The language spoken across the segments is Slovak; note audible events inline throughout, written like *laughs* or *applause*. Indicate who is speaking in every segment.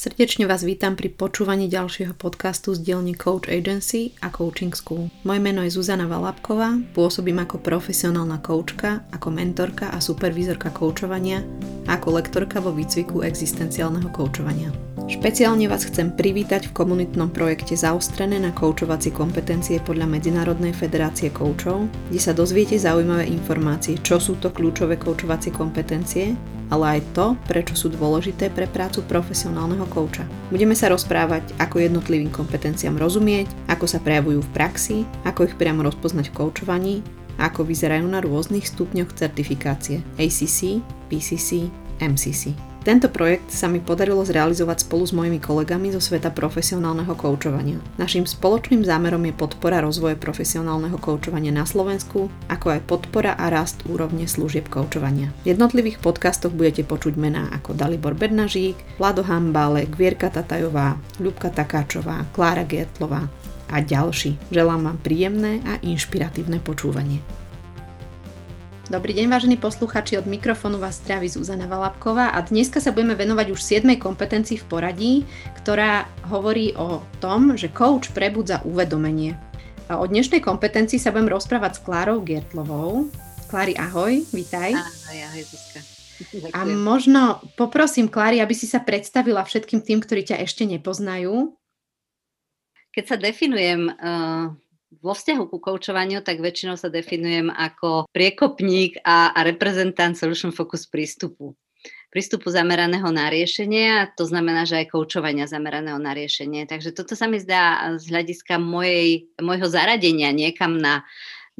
Speaker 1: Srdečne vás vítam pri počúvaní ďalšieho podcastu z dielne Coach Agency a Coaching School. Moje meno je Zuzana Valapková, pôsobím ako profesionálna koučka, ako mentorka a supervízorka koučovania a ako lektorka vo výcviku existenciálneho koučovania. Špeciálne vás chcem privítať v komunitnom projekte Zaostrené na koučovacie kompetencie podľa Medzinárodnej federácie koučov, kde sa dozviete zaujímavé informácie, čo sú to kľúčové koučovacie kompetencie, ale aj to, prečo sú dôležité pre prácu profesionálneho kouča. Budeme sa rozprávať, ako jednotlivým kompetenciám rozumieť, ako sa prejavujú v praxi, ako ich priamo rozpoznať v koučovaní ako vyzerajú na rôznych stupňoch certifikácie ACC, PCC, MCC. Tento projekt sa mi podarilo zrealizovať spolu s mojimi kolegami zo sveta profesionálneho koučovania. Naším spoločným zámerom je podpora rozvoje profesionálneho koučovania na Slovensku, ako aj podpora a rast úrovne služieb koučovania. V jednotlivých podcastoch budete počuť mená ako Dalibor Bednažík, Vlado Hambálek, Vierka Tatajová, Ľubka Takáčová, Klára Gertlová a ďalší. Želám vám príjemné a inšpiratívne počúvanie. Dobrý deň, vážení posluchači, od mikrofónu vás zdraví Zuzana Valapková a dneska sa budeme venovať už 7. kompetencii v poradí, ktorá hovorí o tom, že coach prebudza uvedomenie. A o dnešnej kompetencii sa budem rozprávať s Klárou Gertlovou. Klári, ahoj, vítaj.
Speaker 2: Ahoj, ahoj, Zuzka.
Speaker 1: A možno poprosím Klári, aby si sa predstavila všetkým tým, ktorí ťa ešte nepoznajú.
Speaker 2: Keď sa definujem uh vo vzťahu ku koučovaniu, tak väčšinou sa definujem ako priekopník a, a reprezentant Solution Focus prístupu. Prístupu zameraného na riešenie to znamená, že aj koučovania zameraného na riešenie. Takže toto sa mi zdá z hľadiska mojej, môjho zaradenia niekam na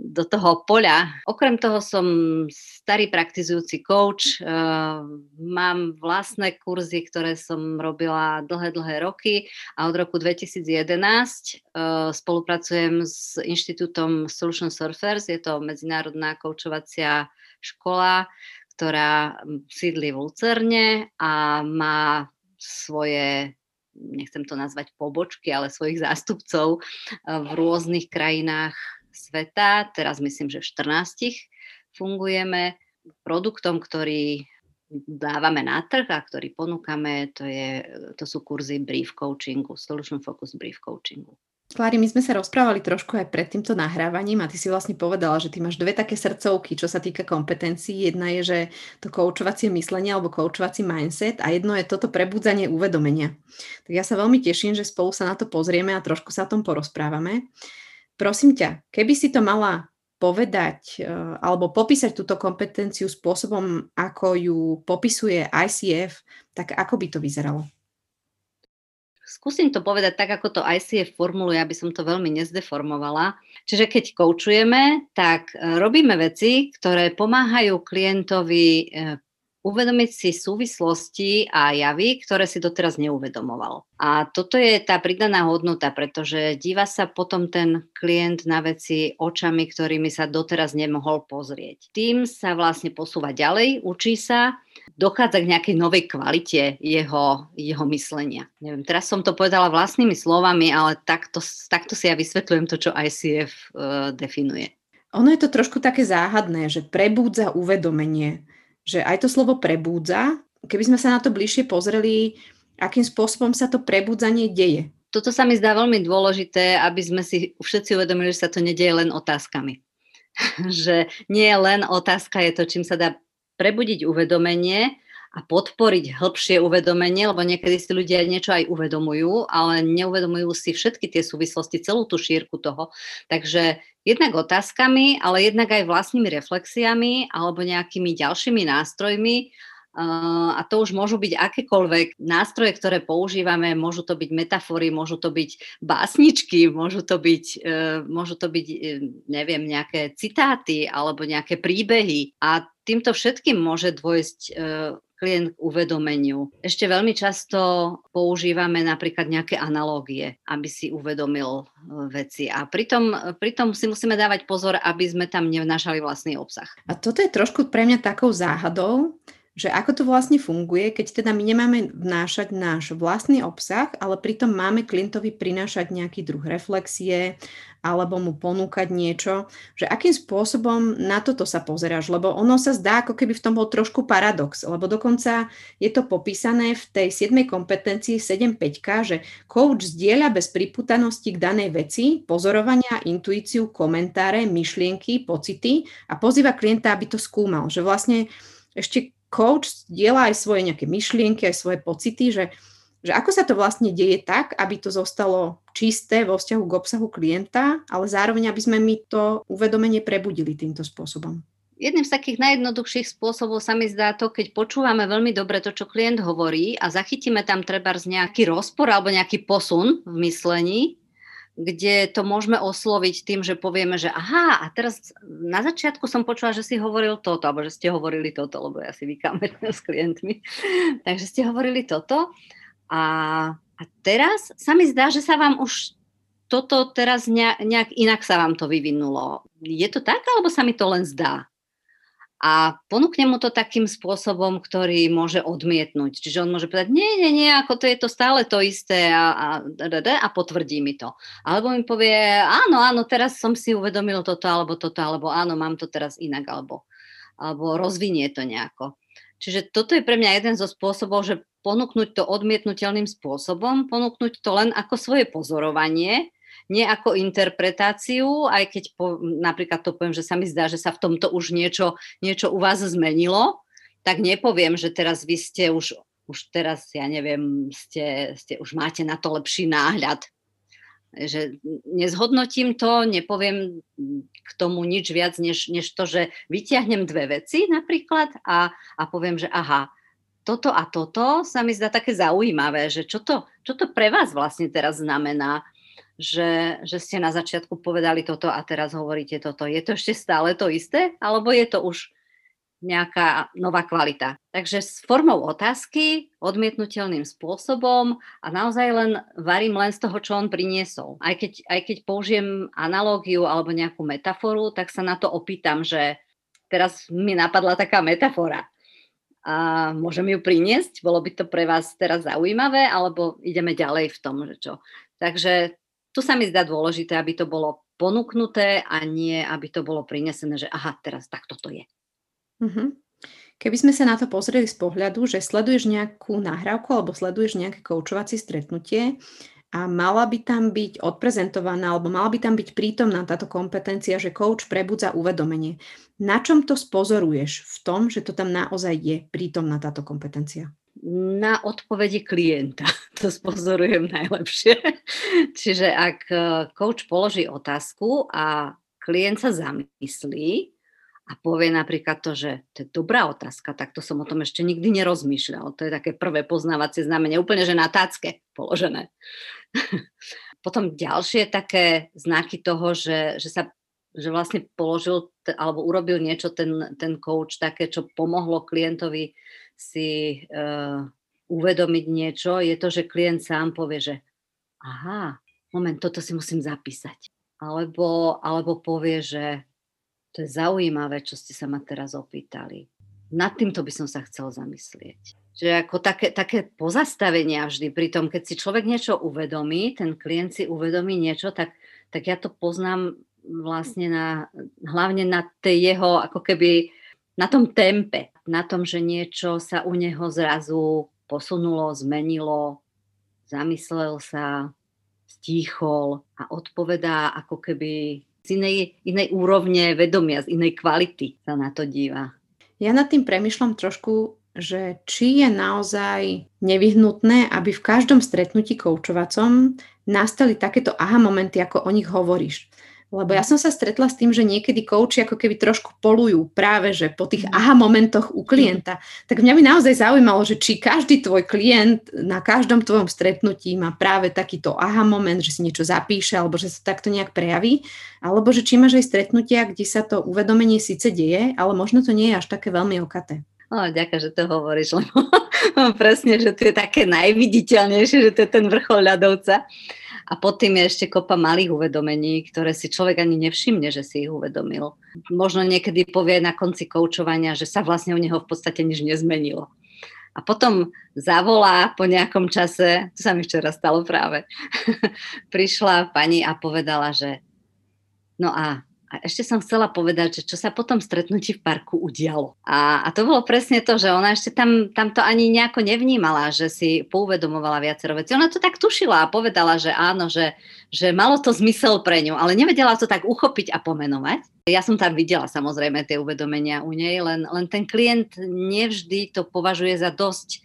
Speaker 2: do toho poľa. Okrem toho som starý praktizujúci coach, uh, mám vlastné kurzy, ktoré som robila dlhé, dlhé roky a od roku 2011 uh, spolupracujem s inštitútom Solution Surfers, je to medzinárodná koučovacia škola, ktorá sídli v Lucerne a má svoje nechcem to nazvať pobočky, ale svojich zástupcov v rôznych krajinách sveta, teraz myslím, že v 14 fungujeme. Produktom, ktorý dávame na trh a ktorý ponúkame, to, je, to sú kurzy brief coachingu, Solution Focus brief coachingu.
Speaker 1: Klári, my sme sa rozprávali trošku aj pred týmto nahrávaním a ty si vlastne povedala, že ty máš dve také srdcovky, čo sa týka kompetencií. Jedna je, že to koučovacie myslenie alebo koučovací mindset a jedno je toto prebudzanie uvedomenia. Tak ja sa veľmi teším, že spolu sa na to pozrieme a trošku sa o tom porozprávame. Prosím ťa, keby si to mala povedať eh, alebo popísať túto kompetenciu spôsobom, ako ju popisuje ICF, tak ako by to vyzeralo?
Speaker 2: Skúsim to povedať tak, ako to ICF formuluje, aby som to veľmi nezdeformovala. Čiže keď koučujeme, tak eh, robíme veci, ktoré pomáhajú klientovi eh, uvedomiť si súvislosti a javy, ktoré si doteraz neuvedomoval. A toto je tá pridaná hodnota, pretože díva sa potom ten klient na veci očami, ktorými sa doteraz nemohol pozrieť. Tým sa vlastne posúva ďalej, učí sa, dochádza k nejakej novej kvalite jeho, jeho myslenia. Neviem, teraz som to povedala vlastnými slovami, ale takto, takto si ja vysvetľujem to, čo ICF uh, e, definuje.
Speaker 1: Ono je to trošku také záhadné, že prebúdza uvedomenie že aj to slovo prebúdza, keby sme sa na to bližšie pozreli, akým spôsobom sa to prebudzanie deje.
Speaker 2: Toto sa mi zdá veľmi dôležité, aby sme si všetci uvedomili, že sa to nedieje len otázkami. *laughs* že nie len otázka je to, čím sa dá prebudiť uvedomenie a podporiť hĺbšie uvedomenie, lebo niekedy si ľudia niečo aj uvedomujú, ale neuvedomujú si všetky tie súvislosti, celú tú šírku toho. Takže jednak otázkami, ale jednak aj vlastnými reflexiami alebo nejakými ďalšími nástrojmi, a to už môžu byť akékoľvek nástroje, ktoré používame, môžu to byť metafory, môžu to byť básničky, môžu to byť, uh, môžu to byť uh, neviem, nejaké citáty alebo nejaké príbehy. A týmto všetkým môže dôjsť klient k uvedomeniu. Ešte veľmi často používame napríklad nejaké analógie, aby si uvedomil e, veci. A pritom, pritom si musíme dávať pozor, aby sme tam nevnášali vlastný obsah.
Speaker 1: A toto je trošku pre mňa takou záhadou, že ako to vlastne funguje, keď teda my nemáme vnášať náš vlastný obsah, ale pritom máme klientovi prinášať nejaký druh reflexie alebo mu ponúkať niečo, že akým spôsobom na toto sa pozeráš, lebo ono sa zdá, ako keby v tom bol trošku paradox, lebo dokonca je to popísané v tej 7. kompetencii 7.5, že coach zdieľa bez priputanosti k danej veci, pozorovania, intuíciu, komentáre, myšlienky, pocity a pozýva klienta, aby to skúmal, že vlastne ešte coach diela aj svoje nejaké myšlienky, aj svoje pocity, že, že ako sa to vlastne deje tak, aby to zostalo čisté vo vzťahu k obsahu klienta, ale zároveň, aby sme my to uvedomenie prebudili týmto spôsobom.
Speaker 2: Jedným z takých najjednoduchších spôsobov sa mi zdá to, keď počúvame veľmi dobre to, čo klient hovorí a zachytíme tam treba nejaký rozpor alebo nejaký posun v myslení, kde to môžeme osloviť tým, že povieme, že aha, a teraz na začiatku som počula, že si hovoril toto, alebo že ste hovorili toto, lebo ja si vykamerujem s klientmi. *laughs* Takže ste hovorili toto. A, a teraz sa mi zdá, že sa vám už toto teraz nejak inak sa vám to vyvinulo. Je to tak, alebo sa mi to len zdá? A ponúkne mu to takým spôsobom, ktorý môže odmietnúť. Čiže on môže povedať, nie, nie, nie, ako to je to stále to isté a, a, a potvrdí mi to. Alebo mi povie, áno, áno, teraz som si uvedomil toto alebo toto, alebo áno, mám to teraz inak, alebo, alebo rozvinie to nejako. Čiže toto je pre mňa jeden zo spôsobov, že ponúknuť to odmietnutelným spôsobom, ponúknuť to len ako svoje pozorovanie, nie ako interpretáciu, aj keď po, napríklad to poviem, že sa mi zdá, že sa v tomto už niečo, niečo u vás zmenilo, tak nepoviem, že teraz vy ste už, už teraz, ja neviem, ste, ste, už máte na to lepší náhľad. Že nezhodnotím to, nepoviem k tomu nič viac, než, než to, že vyťahnem dve veci napríklad a, a poviem, že aha, toto a toto sa mi zdá také zaujímavé, že čo to, čo to pre vás vlastne teraz znamená že, že ste na začiatku povedali toto a teraz hovoríte toto. Je to ešte stále to isté, alebo je to už nejaká nová kvalita. Takže s formou otázky, odmietnutelným spôsobom a naozaj len varím len z toho, čo on priniesol. Aj keď, aj keď použijem analógiu alebo nejakú metaforu, tak sa na to opýtam, že teraz mi napadla taká metafora. A môžem ju priniesť? Bolo by to pre vás teraz zaujímavé? Alebo ideme ďalej v tom, že čo? Takže tu sa mi zdá dôležité, aby to bolo ponúknuté a nie, aby to bolo prinesené, že aha, teraz takto to je.
Speaker 1: Uh-huh. Keby sme sa na to pozreli z pohľadu, že sleduješ nejakú nahrávku alebo sleduješ nejaké koučovacie stretnutie a mala by tam byť odprezentovaná alebo mala by tam byť prítomná táto kompetencia, že coach prebudza uvedomenie. Na čom to spozoruješ v tom, že to tam naozaj je prítomná táto kompetencia?
Speaker 2: Na odpovede klienta. *laughs* To spozorujem najlepšie. Čiže ak e, coach položí otázku a klient sa zamyslí a povie napríklad to, že to je dobrá otázka, tak to som o tom ešte nikdy nerozmýšľal. To je také prvé poznávacie znamenie, úplne že na tácke položené. *laughs* Potom ďalšie také znaky toho, že, že sa že vlastne položil alebo urobil niečo ten, ten coach také, čo pomohlo klientovi si uh, uvedomiť niečo, je to, že klient sám povie, že aha, moment, toto si musím zapísať. Alebo, alebo povie, že to je zaujímavé, čo ste sa ma teraz opýtali. Nad týmto by som sa chcel zamyslieť. Že ako také, také pozastavenia vždy, pri tom, keď si človek niečo uvedomí, ten klient si uvedomí niečo, tak, tak ja to poznám vlastne na, hlavne na tej jeho ako keby na tom tempe, na tom, že niečo sa u neho zrazu posunulo, zmenilo, zamyslel sa, stíchol a odpovedá ako keby z inej, inej úrovne vedomia, z inej kvality sa na to díva.
Speaker 1: Ja nad tým premyšľam trošku, že či je naozaj nevyhnutné, aby v každom stretnutí koučovacom nastali takéto aha momenty, ako o nich hovoríš. Lebo ja som sa stretla s tým, že niekedy kouči ako keby trošku polujú práve, že po tých mhm. aha momentoch u klienta. Tak mňa by naozaj zaujímalo, že či každý tvoj klient na každom tvojom stretnutí má práve takýto aha moment, že si niečo zapíše alebo že sa takto nejak prejaví, alebo že či máš aj stretnutia, kde sa to uvedomenie síce deje, ale možno to nie je až také veľmi okaté.
Speaker 2: O, ďakujem, že to hovoríš, *laughs* lebo presne, že to je také najviditeľnejšie, že to je ten vrchol ľadovca. A potom je ešte kopa malých uvedomení, ktoré si človek ani nevšimne, že si ich uvedomil. Možno niekedy povie na konci koučovania, že sa vlastne u neho v podstate nič nezmenilo. A potom zavolá po nejakom čase, to sa mi včera stalo práve, *laughs* prišla pani a povedala, že no a a ešte som chcela povedať, že čo sa potom stretnutí v parku udialo. A, a to bolo presne to, že ona ešte tam, tam to ani nejako nevnímala, že si pouvedomovala viacero veci. Ona to tak tušila a povedala, že áno, že, že malo to zmysel pre ňu, ale nevedela to tak uchopiť a pomenovať. Ja som tam videla samozrejme tie uvedomenia u nej, len, len ten klient nevždy to považuje za dosť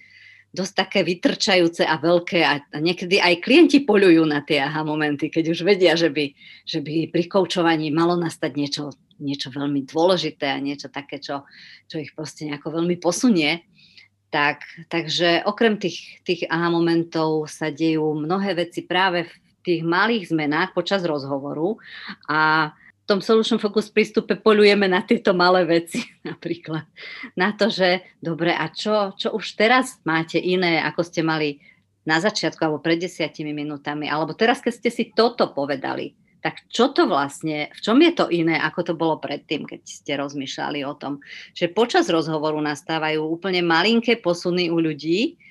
Speaker 2: dosť také vytrčajúce a veľké a, niekedy aj klienti poľujú na tie aha momenty, keď už vedia, že by, že by pri koučovaní malo nastať niečo, niečo veľmi dôležité a niečo také, čo, čo ich proste nejako veľmi posunie. Tak, takže okrem tých, tých aha momentov sa dejú mnohé veci práve v tých malých zmenách počas rozhovoru a tom Solution Focus prístupe poľujeme na tieto malé veci *laughs* napríklad. Na to, že dobre, a čo, čo už teraz máte iné, ako ste mali na začiatku alebo pred desiatimi minútami, alebo teraz, keď ste si toto povedali, tak čo to vlastne, v čom je to iné, ako to bolo predtým, keď ste rozmýšľali o tom, že počas rozhovoru nastávajú úplne malinké posuny u ľudí,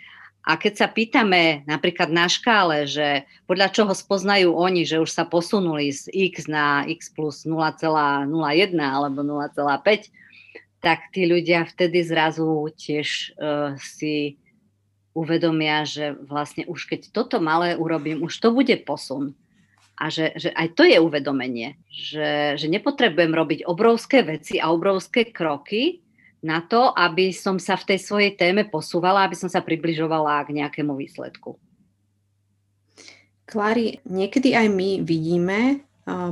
Speaker 2: a keď sa pýtame napríklad na škále, že podľa čoho spoznajú oni, že už sa posunuli z x na x plus 0,01 alebo 0,5, tak tí ľudia vtedy zrazu tiež uh, si uvedomia, že vlastne už keď toto malé urobím, už to bude posun. A že, že aj to je uvedomenie, že, že nepotrebujem robiť obrovské veci a obrovské kroky, na to, aby som sa v tej svojej téme posúvala, aby som sa približovala k nejakému výsledku.
Speaker 1: Klári, niekedy aj my vidíme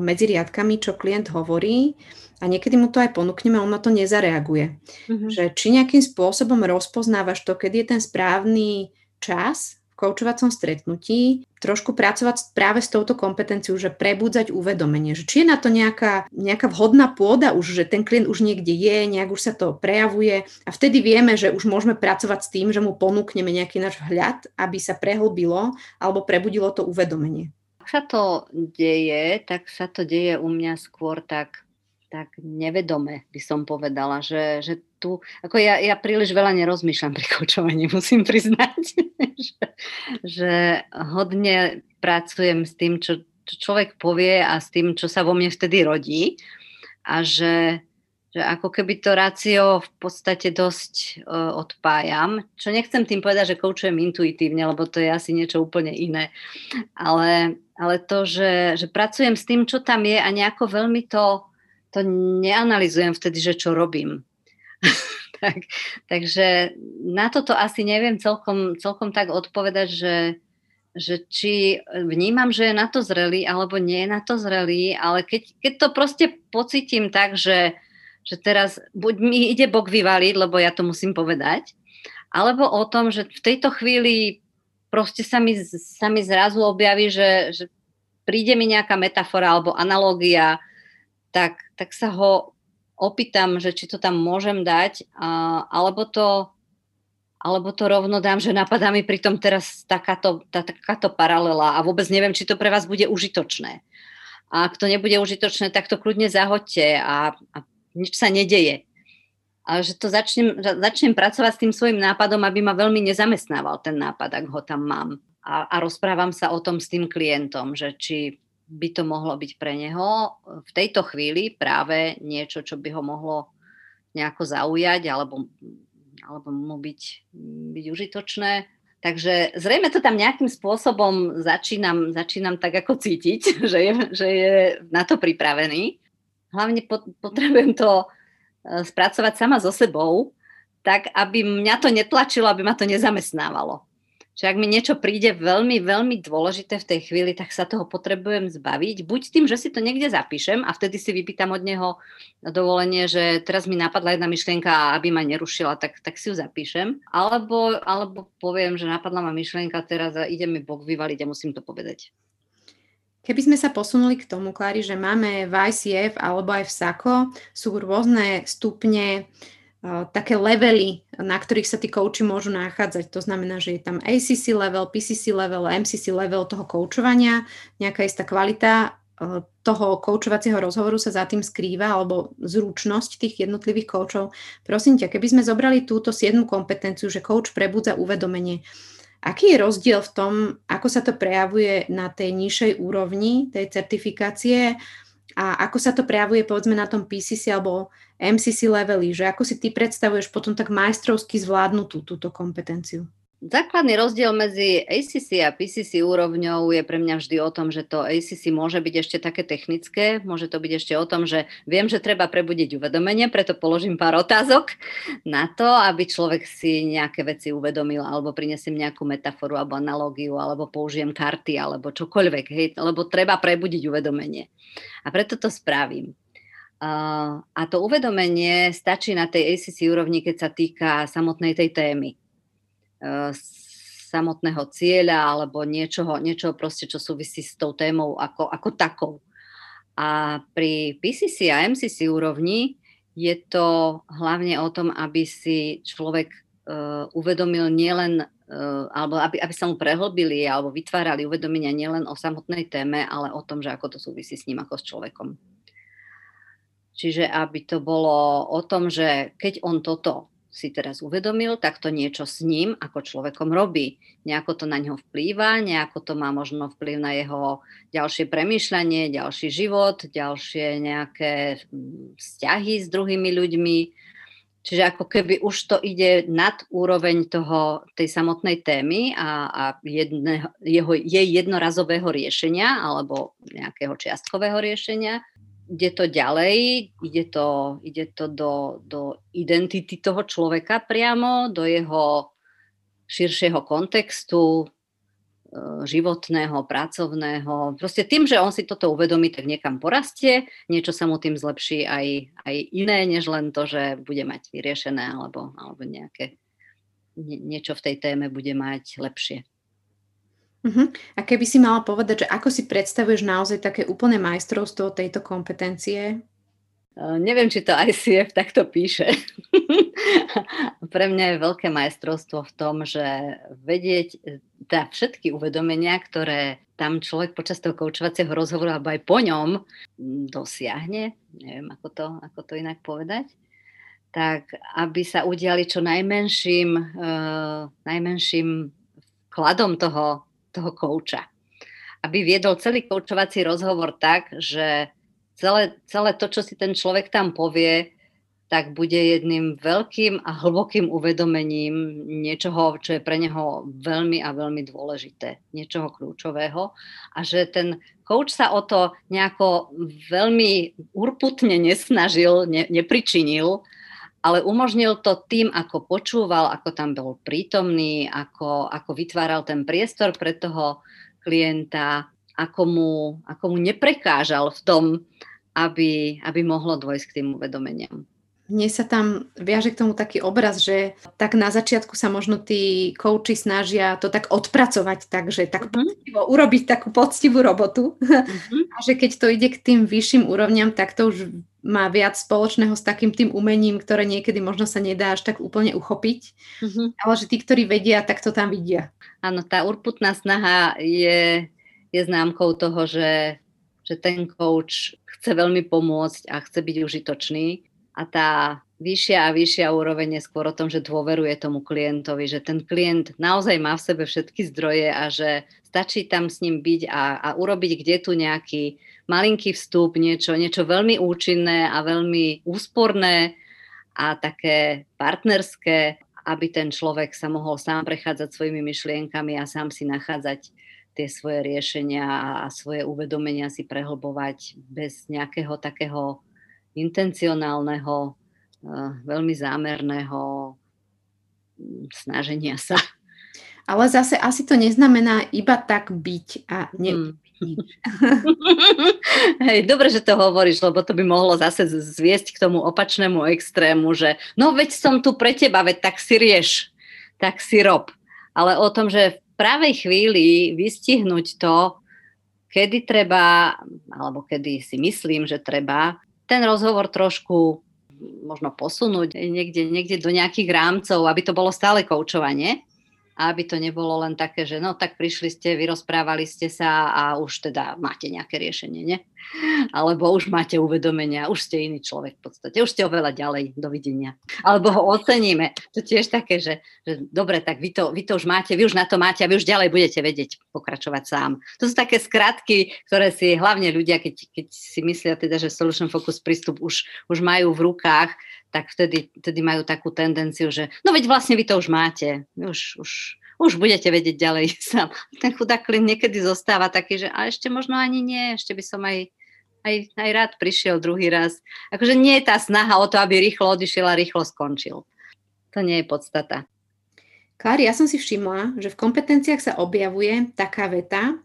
Speaker 1: medzi riadkami, čo klient hovorí a niekedy mu to aj ponúkneme, on na to nezareaguje. Mm-hmm. Že či nejakým spôsobom rozpoznávaš to, kedy je ten správny čas koučovacom stretnutí trošku pracovať práve s touto kompetenciou, že prebudzať uvedomenie, že či je na to nejaká, nejaká vhodná pôda už, že ten klient už niekde je, nejak už sa to prejavuje a vtedy vieme, že už môžeme pracovať s tým, že mu ponúkneme nejaký náš hľad, aby sa prehlbilo alebo prebudilo to uvedomenie.
Speaker 2: Ak sa to deje, tak sa to deje u mňa skôr tak tak nevedome by som povedala, že, že tu, ako ja, ja príliš veľa nerozmýšľam pri kočovaní, musím priznať, *laughs* že, že hodne pracujem s tým, čo, čo človek povie a s tým, čo sa vo mne vtedy rodí a že, že ako keby to rácio v podstate dosť uh, odpájam, čo nechcem tým povedať, že koučujem intuitívne, lebo to je asi niečo úplne iné, ale, ale to, že, že pracujem s tým, čo tam je a nejako veľmi to to neanalizujem vtedy, že čo robím. *laughs* tak, takže na toto asi neviem celkom, celkom tak odpovedať, že, že či vnímam, že je na to zrelý, alebo nie je na to zrelý, ale keď, keď to proste pocitím tak, že, že teraz buď mi ide Bok vyvaliť, lebo ja to musím povedať, alebo o tom, že v tejto chvíli proste sa mi, sa mi zrazu objaví, že, že príde mi nejaká metafora alebo analógia, tak, tak sa ho opýtam, že či to tam môžem dať, a, alebo, to, alebo to rovno dám, že napadá mi pritom teraz takáto, tá, takáto paralela a vôbec neviem, či to pre vás bude užitočné. A ak to nebude užitočné, tak to kľudne zahoďte a, a nič sa nedeje. Ale že to začnem, začnem pracovať s tým svojim nápadom, aby ma veľmi nezamestnával ten nápad, ak ho tam mám. A, a rozprávam sa o tom s tým klientom, že či by to mohlo byť pre neho v tejto chvíli práve niečo, čo by ho mohlo nejako zaujať alebo, alebo mu byť, byť užitočné. Takže zrejme to tam nejakým spôsobom začínam, začínam tak ako cítiť, *laughs* že je, že je na to pripravený. Hlavne potrebujem to e, spracovať sama so sebou, tak aby mňa to netlačilo, aby ma to nezamestnávalo že ak mi niečo príde veľmi, veľmi dôležité v tej chvíli, tak sa toho potrebujem zbaviť. Buď tým, že si to niekde zapíšem a vtedy si vypýtam od neho dovolenie, že teraz mi napadla jedna myšlienka a aby ma nerušila, tak, tak si ju zapíšem. Alebo, alebo poviem, že napadla ma myšlienka, teraz ide mi Bok vyvaliť a musím to povedať.
Speaker 1: Keby sme sa posunuli k tomu, Klári, že máme v ICF alebo aj v SAKO, sú rôzne stupne také levely, na ktorých sa tí kouči môžu nachádzať. To znamená, že je tam ACC level, PCC level, MCC level toho koučovania, nejaká istá kvalita toho koučovacieho rozhovoru sa za tým skrýva, alebo zručnosť tých jednotlivých koučov. Prosím ťa, keby sme zobrali túto siedmú kompetenciu, že kouč prebudza uvedomenie, aký je rozdiel v tom, ako sa to prejavuje na tej nižšej úrovni tej certifikácie a ako sa to prejavuje povedzme na tom PCC alebo MCC leveli, že ako si ty predstavuješ potom tak majstrovsky zvládnutú túto kompetenciu?
Speaker 2: Základný rozdiel medzi ACC a PCC úrovňou je pre mňa vždy o tom, že to ACC môže byť ešte také technické, môže to byť ešte o tom, že viem, že treba prebudiť uvedomenie, preto položím pár otázok na to, aby človek si nejaké veci uvedomil, alebo prinesiem nejakú metaforu alebo analógiu, alebo použijem karty, alebo čokoľvek, hej, lebo treba prebudiť uvedomenie. A preto to spravím. A to uvedomenie stačí na tej ACC úrovni, keď sa týka samotnej tej témy samotného cieľa alebo niečoho, niečoho proste, čo súvisí s tou témou ako, ako takou. A pri PCC a MCC úrovni je to hlavne o tom, aby si človek uh, uvedomil nielen, uh, alebo aby, aby sa mu prehlbili alebo vytvárali uvedomenia nielen o samotnej téme, ale o tom, že ako to súvisí s ním ako s človekom. Čiže aby to bolo o tom, že keď on toto si teraz uvedomil, tak to niečo s ním ako človekom robí. Nejako to na neho vplýva, nejako to má možno vplyv na jeho ďalšie premýšľanie, ďalší život, ďalšie nejaké mm, vzťahy s druhými ľuďmi. Čiže ako keby už to ide nad úroveň toho, tej samotnej témy a, a jedne, jeho, jej jednorazového riešenia alebo nejakého čiastkového riešenia, ide to ďalej, ide to, ide to do, do identity toho človeka priamo, do jeho širšieho kontextu, e, životného, pracovného. Proste tým, že on si toto uvedomí, tak niekam porastie, niečo sa mu tým zlepší aj, aj iné, než len to, že bude mať vyriešené alebo, alebo nejaké, niečo v tej téme bude mať lepšie.
Speaker 1: Uh-huh. A keby si mala povedať, že ako si predstavuješ naozaj také úplné majstrovstvo tejto kompetencie?
Speaker 2: Uh, neviem, či to ICF *laughs* takto píše. Pre mňa je veľké majstrovstvo v tom, že vedieť tá všetky uvedomenia, ktoré tam človek počas toho koučovacieho rozhovoru alebo aj po ňom dosiahne, neviem ako to, ako to inak povedať, tak aby sa udiali čo najmenším, uh, najmenším kladom toho toho kouča. Aby viedol celý koučovací rozhovor tak, že celé, celé to, čo si ten človek tam povie, tak bude jedným veľkým a hlbokým uvedomením niečoho, čo je pre neho veľmi a veľmi dôležité, niečoho kľúčového a že ten coach sa o to nejako veľmi urputne nesnažil, ne, nepričinil, ale umožnil to tým, ako počúval, ako tam bol prítomný, ako, ako vytváral ten priestor pre toho klienta, ako mu, ako mu neprekážal v tom, aby, aby mohlo dôjsť k tým uvedomeniam.
Speaker 1: Mne sa tam viaže k tomu taký obraz, že tak na začiatku sa možno tí kouči snažia to tak odpracovať, takže tak uh-huh. poctivo, urobiť takú poctivú robotu. Uh-huh. *laughs* A že keď to ide k tým vyšším úrovňam, tak to už má viac spoločného s takým tým umením, ktoré niekedy možno sa nedá až tak úplne uchopiť. Uh-huh. Ale že tí, ktorí vedia, tak to tam vidia.
Speaker 2: Áno, tá urputná snaha je, je známkou toho, že, že ten coach chce veľmi pomôcť a chce byť užitočný a tá vyššia a vyššia úroveň je skôr o tom, že dôveruje tomu klientovi, že ten klient naozaj má v sebe všetky zdroje a že stačí tam s ním byť a, a urobiť kde tu nejaký malinký vstup, niečo, niečo veľmi účinné a veľmi úsporné a také partnerské, aby ten človek sa mohol sám prechádzať svojimi myšlienkami a sám si nachádzať tie svoje riešenia a svoje uvedomenia si prehlbovať bez nejakého takého intencionálneho, eh, veľmi zámerného mm, snaženia sa.
Speaker 1: Ale zase asi to neznamená iba tak byť a ne... Hmm. *laughs*
Speaker 2: Hej, dobre, že to hovoríš, lebo to by mohlo zase zviesť k tomu opačnému extrému, že no veď som tu pre teba, veď tak si rieš, tak si rob. Ale o tom, že v pravej chvíli vystihnúť to, kedy treba, alebo kedy si myslím, že treba ten rozhovor trošku možno posunúť niekde, niekde do nejakých rámcov, aby to bolo stále koučovanie a aby to nebolo len také, že no tak prišli ste, vyrozprávali ste sa a už teda máte nejaké riešenie, nie? Alebo už máte uvedomenia, už ste iný človek v podstate, už ste oveľa ďalej, dovidenia. Alebo ho oceníme. To tiež také, že, že dobre, tak vy to, vy to už máte, vy už na to máte a vy už ďalej budete vedieť pokračovať sám. To sú také skratky, ktoré si hlavne ľudia, keď, keď si myslia teda, že Solution Focus prístup už, už majú v rukách, tak vtedy, vtedy majú takú tendenciu, že no veď vlastne vy to už máte, už, už, už budete vedieť ďalej *laughs* sám. Ten chudák klient niekedy zostáva taký, že a ešte možno ani nie, ešte by som aj, aj, aj rád prišiel druhý raz. Akože nie je tá snaha o to, aby rýchlo odišiel a rýchlo skončil. To nie je podstata.
Speaker 1: Klári, ja som si všimla, že v kompetenciách sa objavuje taká veta,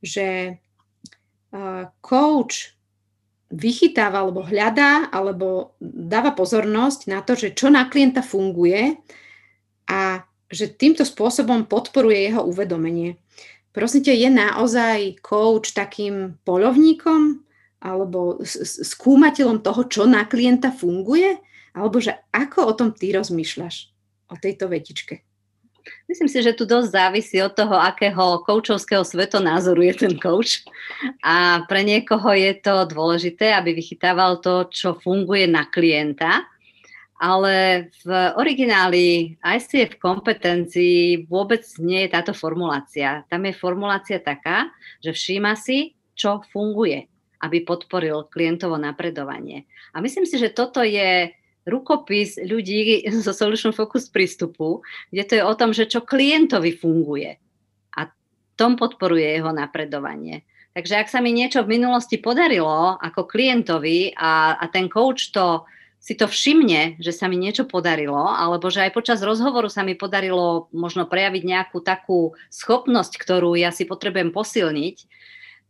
Speaker 1: že uh, coach vychytáva alebo hľadá alebo dáva pozornosť na to, že čo na klienta funguje a že týmto spôsobom podporuje jeho uvedomenie. Prosím ťa, je naozaj coach takým polovníkom alebo skúmateľom toho, čo na klienta funguje? Alebo že ako o tom ty rozmýšľaš, o tejto vetičke?
Speaker 2: Myslím si, že tu dosť závisí od toho, akého koučovského svetonázoru je ten coach. A pre niekoho je to dôležité, aby vychytával to, čo funguje na klienta. Ale v origináli ICF kompetencii vôbec nie je táto formulácia. Tam je formulácia taká, že všíma si, čo funguje, aby podporil klientovo napredovanie. A myslím si, že toto je rukopis ľudí *laughs* zo Solution Focus prístupu, kde to je o tom, že čo klientovi funguje. A tom podporuje jeho napredovanie. Takže ak sa mi niečo v minulosti podarilo ako klientovi a, a ten coach to si to všimne, že sa mi niečo podarilo, alebo že aj počas rozhovoru sa mi podarilo možno prejaviť nejakú takú schopnosť, ktorú ja si potrebujem posilniť,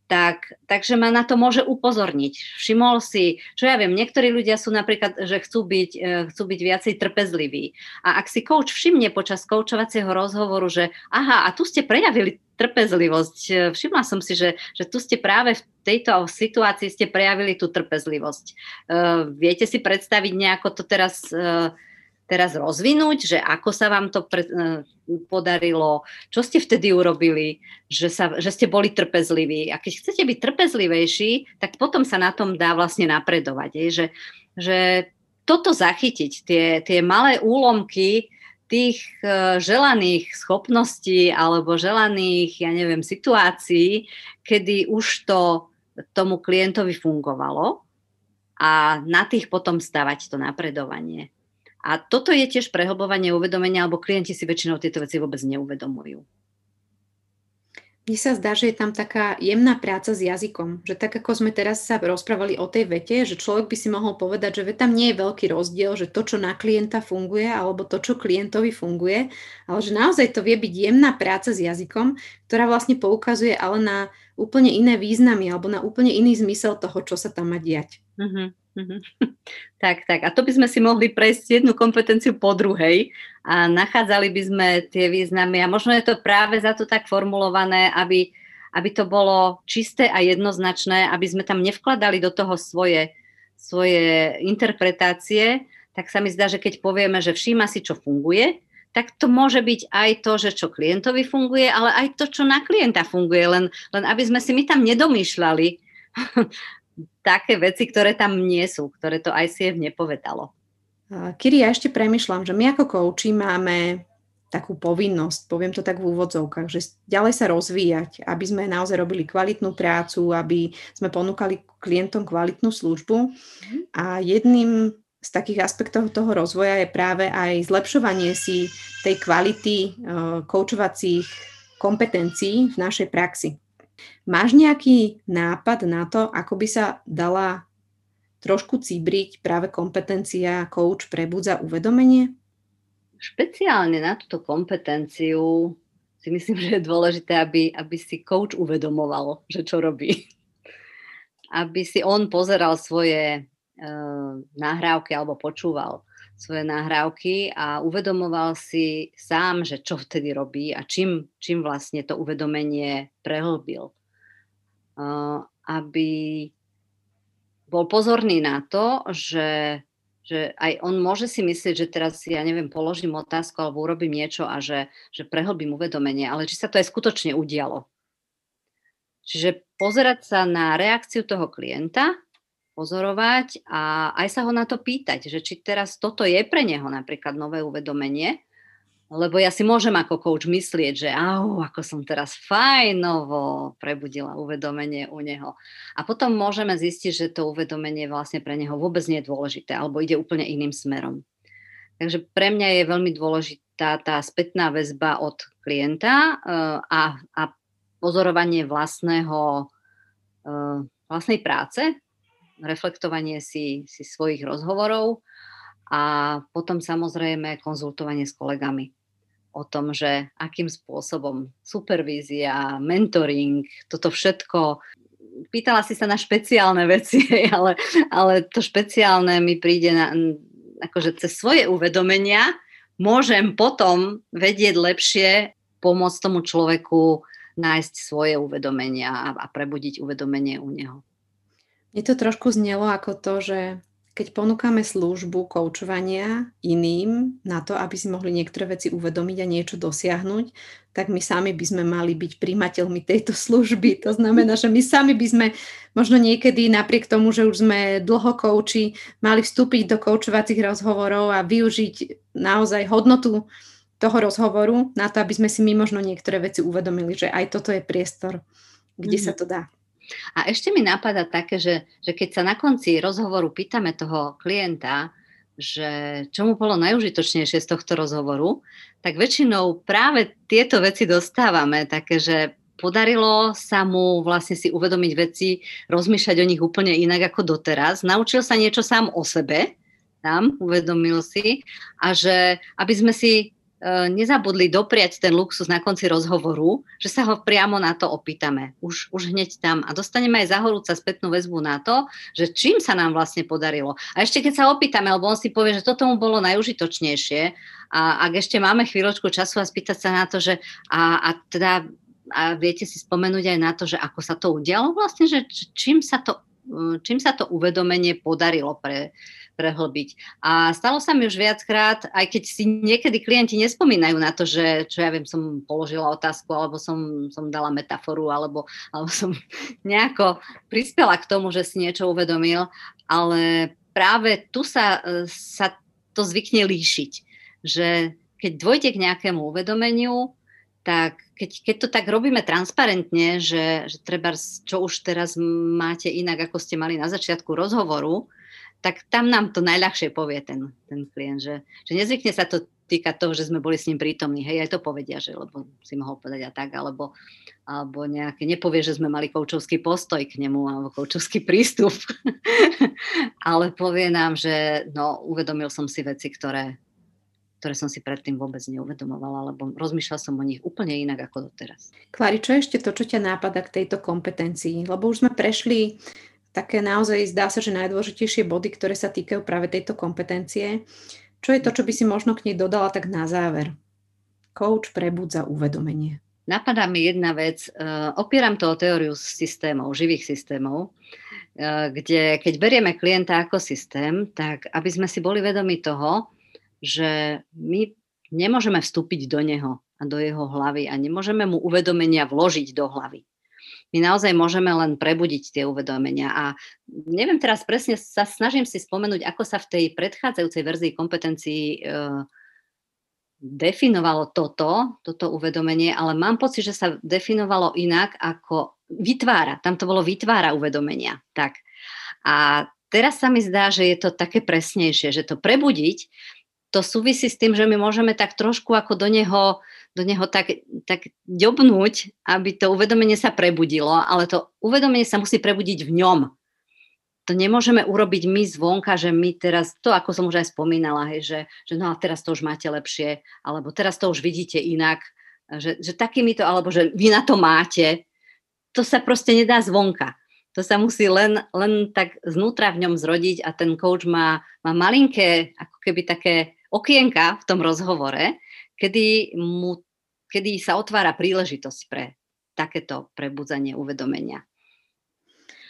Speaker 2: tak, takže ma na to môže upozorniť. Všimol si, čo ja viem, niektorí ľudia sú napríklad, že chcú byť, e, chcú byť viacej trpezliví. A ak si coach všimne počas koučovacieho rozhovoru, že aha, a tu ste prejavili trpezlivosť, e, všimla som si, že, že tu ste práve v tejto situácii ste prejavili tú trpezlivosť. Uh, viete si predstaviť nejako to teraz uh, teraz rozvinúť, že ako sa vám to pre, e, podarilo, čo ste vtedy urobili, že, sa, že ste boli trpezliví. A keď chcete byť trpezlivejší, tak potom sa na tom dá vlastne napredovať. Je, že, že toto zachytiť, tie, tie malé úlomky tých uh, želaných schopností alebo želaných, ja neviem, situácií, kedy už to tomu klientovi fungovalo a na tých potom stavať to napredovanie. A toto je tiež prehlbovanie uvedomenia, alebo klienti si väčšinou tieto veci vôbec neuvedomujú.
Speaker 1: Mne sa zdá, že je tam taká jemná práca s jazykom, že tak ako sme teraz sa rozprávali o tej vete, že človek by si mohol povedať, že tam nie je veľký rozdiel, že to, čo na klienta funguje, alebo to, čo klientovi funguje, ale že naozaj to vie byť jemná práca s jazykom, ktorá vlastne poukazuje ale na úplne iné významy alebo na úplne iný zmysel toho, čo sa tam má diať. Uh-huh. *laughs*
Speaker 2: Tak, tak. A to by sme si mohli prejsť jednu kompetenciu po druhej a nachádzali by sme tie významy. A možno je to práve za to tak formulované, aby, aby to bolo čisté a jednoznačné, aby sme tam nevkladali do toho svoje, svoje interpretácie. Tak sa mi zdá, že keď povieme, že všíma si, čo funguje, tak to môže byť aj to, že čo klientovi funguje, ale aj to, čo na klienta funguje. Len, len aby sme si my tam nedomýšľali, *laughs* také veci, ktoré tam nie sú, ktoré to ICF nepovedalo.
Speaker 1: Kiri, ja ešte premyšľam, že my ako kouči máme takú povinnosť, poviem to tak v úvodzovkách, že ďalej sa rozvíjať, aby sme naozaj robili kvalitnú prácu, aby sme ponúkali klientom kvalitnú službu. Mhm. A jedným z takých aspektov toho rozvoja je práve aj zlepšovanie si tej kvality uh, koučovacích kompetencií v našej praxi. Máš nejaký nápad na to, ako by sa dala trošku cibriť práve kompetencia coach prebudza uvedomenie?
Speaker 2: Špeciálne na túto kompetenciu si myslím, *laughs* že je dôležité, aby, aby si coach uvedomoval, že čo robí. Aby si on pozeral svoje uh, nahrávky alebo počúval svoje nahrávky a uvedomoval si sám, že čo vtedy robí a čím, čím vlastne to uvedomenie prehlbil. Uh, aby bol pozorný na to, že, že aj on môže si myslieť, že teraz ja neviem, položím otázku alebo urobím niečo a že, že prehlbím uvedomenie, ale či sa to aj skutočne udialo. Čiže pozerať sa na reakciu toho klienta, pozorovať a aj sa ho na to pýtať, že či teraz toto je pre neho napríklad nové uvedomenie, lebo ja si môžem ako coach myslieť, že au, ako som teraz fajnovo prebudila uvedomenie u neho. A potom môžeme zistiť, že to uvedomenie vlastne pre neho vôbec nie je dôležité, alebo ide úplne iným smerom. Takže pre mňa je veľmi dôležitá tá spätná väzba od klienta uh, a, a pozorovanie vlastného, uh, vlastnej práce, reflektovanie si, si svojich rozhovorov a potom samozrejme konzultovanie s kolegami o tom, že akým spôsobom supervízia, mentoring, toto všetko. Pýtala si sa na špeciálne veci, *laughs* ale, ale to špeciálne mi príde na, akože cez svoje uvedomenia môžem potom vedieť lepšie pomôcť tomu človeku nájsť svoje uvedomenia a, a prebudiť uvedomenie u neho.
Speaker 1: Mne to trošku znelo ako to, že keď ponúkame službu koučovania iným na to, aby si mohli niektoré veci uvedomiť a niečo dosiahnuť, tak my sami by sme mali byť primateľmi tejto služby. To znamená, že my sami by sme možno niekedy napriek tomu, že už sme dlho kouči, mali vstúpiť do koučovacích rozhovorov a využiť naozaj hodnotu toho rozhovoru na to, aby sme si my možno niektoré veci uvedomili, že aj toto je priestor, kde mm-hmm. sa to dá.
Speaker 2: A ešte mi napadá také, že, že keď sa na konci rozhovoru pýtame toho klienta, že čo mu bolo najužitočnejšie z tohto rozhovoru, tak väčšinou práve tieto veci dostávame, také, že podarilo sa mu vlastne si uvedomiť veci, rozmýšľať o nich úplne inak ako doteraz. Naučil sa niečo sám o sebe, tam uvedomil si a že aby sme si nezabudli dopriať ten luxus na konci rozhovoru, že sa ho priamo na to opýtame. Už, už hneď tam. A dostaneme aj zahorúca spätnú väzbu na to, že čím sa nám vlastne podarilo. A ešte keď sa opýtame, lebo on si povie, že toto mu bolo najužitočnejšie, a ak ešte máme chvíľočku času a spýtať sa na to, že a, a teda a viete si spomenúť aj na to, že ako sa to udialo vlastne, že čím sa to, čím sa to uvedomenie podarilo pre, prehlbiť. A stalo sa mi už viackrát, aj keď si niekedy klienti nespomínajú na to, že čo ja viem, som položila otázku, alebo som, som dala metaforu, alebo, alebo som *laughs* nejako prispela k tomu, že si niečo uvedomil, ale práve tu sa, sa to zvykne líšiť, že keď dôjde k nejakému uvedomeniu, tak keď, keď to tak robíme transparentne, že, že treba, čo už teraz máte inak, ako ste mali na začiatku rozhovoru, tak tam nám to najľahšie povie ten, ten klient, že, že nezvykne sa to týka toho, že sme boli s ním prítomní. Hej, aj to povedia, že lebo si mohol povedať a tak, alebo, alebo nejaké, nepovie, že sme mali koučovský postoj k nemu, alebo koučovský prístup, *laughs* ale povie nám, že no, uvedomil som si veci, ktoré, ktoré som si predtým vôbec neuvedomovala, lebo rozmýšľala som o nich úplne inak ako doteraz.
Speaker 1: Klári, čo je ešte to, čo ťa nápada k tejto kompetencii? Lebo už sme prešli také naozaj zdá sa, že najdôležitejšie body, ktoré sa týkajú práve tejto kompetencie. Čo je to, čo by si možno k nej dodala tak na záver? Coach prebudza uvedomenie.
Speaker 2: Napadá mi jedna vec. Uh, opieram to o teóriu systémov, živých systémov, uh, kde keď berieme klienta ako systém, tak aby sme si boli vedomi toho, že my nemôžeme vstúpiť do neho a do jeho hlavy a nemôžeme mu uvedomenia vložiť do hlavy my naozaj môžeme len prebudiť tie uvedomenia. A neviem teraz presne, sa snažím si spomenúť, ako sa v tej predchádzajúcej verzii kompetencií e, definovalo toto, toto uvedomenie, ale mám pocit, že sa definovalo inak ako vytvára. Tam to bolo vytvára uvedomenia. Tak. A teraz sa mi zdá, že je to také presnejšie, že to prebudiť, to súvisí s tým, že my môžeme tak trošku ako do neho do neho tak, tak ďobnúť, aby to uvedomenie sa prebudilo, ale to uvedomenie sa musí prebudiť v ňom. To nemôžeme urobiť my zvonka, že my teraz, to ako som už aj spomínala, hej, že, že no a teraz to už máte lepšie, alebo teraz to už vidíte inak, že, že takýmito, alebo že vy na to máte, to sa proste nedá zvonka. To sa musí len, len tak znútra v ňom zrodiť a ten coach má, má malinké, ako keby také okienka v tom rozhovore, kedy, mu, kedy sa otvára príležitosť pre takéto prebudzanie uvedomenia.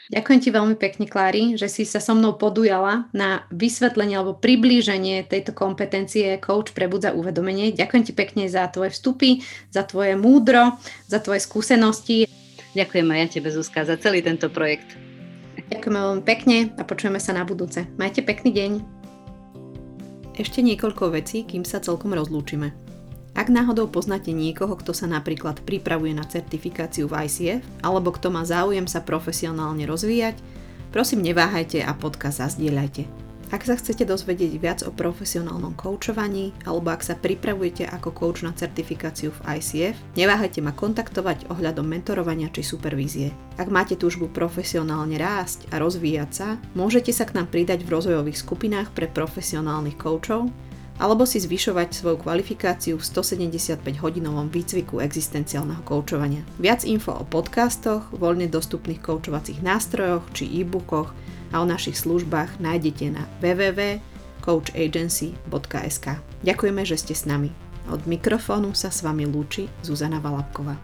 Speaker 1: Ďakujem ti veľmi pekne, Klári, že si sa so mnou podujala na vysvetlenie alebo priblíženie tejto kompetencie Coach prebudza uvedomenie. Ďakujem ti pekne za tvoje vstupy, za tvoje múdro, za tvoje skúsenosti.
Speaker 2: Ďakujem aj ja tebe, Zuzka, za celý tento projekt.
Speaker 1: Ďakujeme veľmi pekne a počujeme sa na budúce. Majte pekný deň. Ešte niekoľko vecí, kým sa celkom rozlúčime. Ak náhodou poznáte niekoho, kto sa napríklad pripravuje na certifikáciu v ICF, alebo kto má záujem sa profesionálne rozvíjať, prosím neváhajte a podcast zazdieľajte. Ak sa chcete dozvedieť viac o profesionálnom koučovaní, alebo ak sa pripravujete ako coach na certifikáciu v ICF, neváhajte ma kontaktovať ohľadom mentorovania či supervízie. Ak máte túžbu profesionálne rásť a rozvíjať sa, môžete sa k nám pridať v rozvojových skupinách pre profesionálnych koučov, alebo si zvyšovať svoju kvalifikáciu v 175-hodinovom výcviku existenciálneho koučovania. Viac info o podcastoch, voľne dostupných koučovacích nástrojoch či e-bookoch a o našich službách nájdete na www.coachagency.sk. Ďakujeme, že ste s nami. Od mikrofónu sa s vami lúči Zuzana Valapková.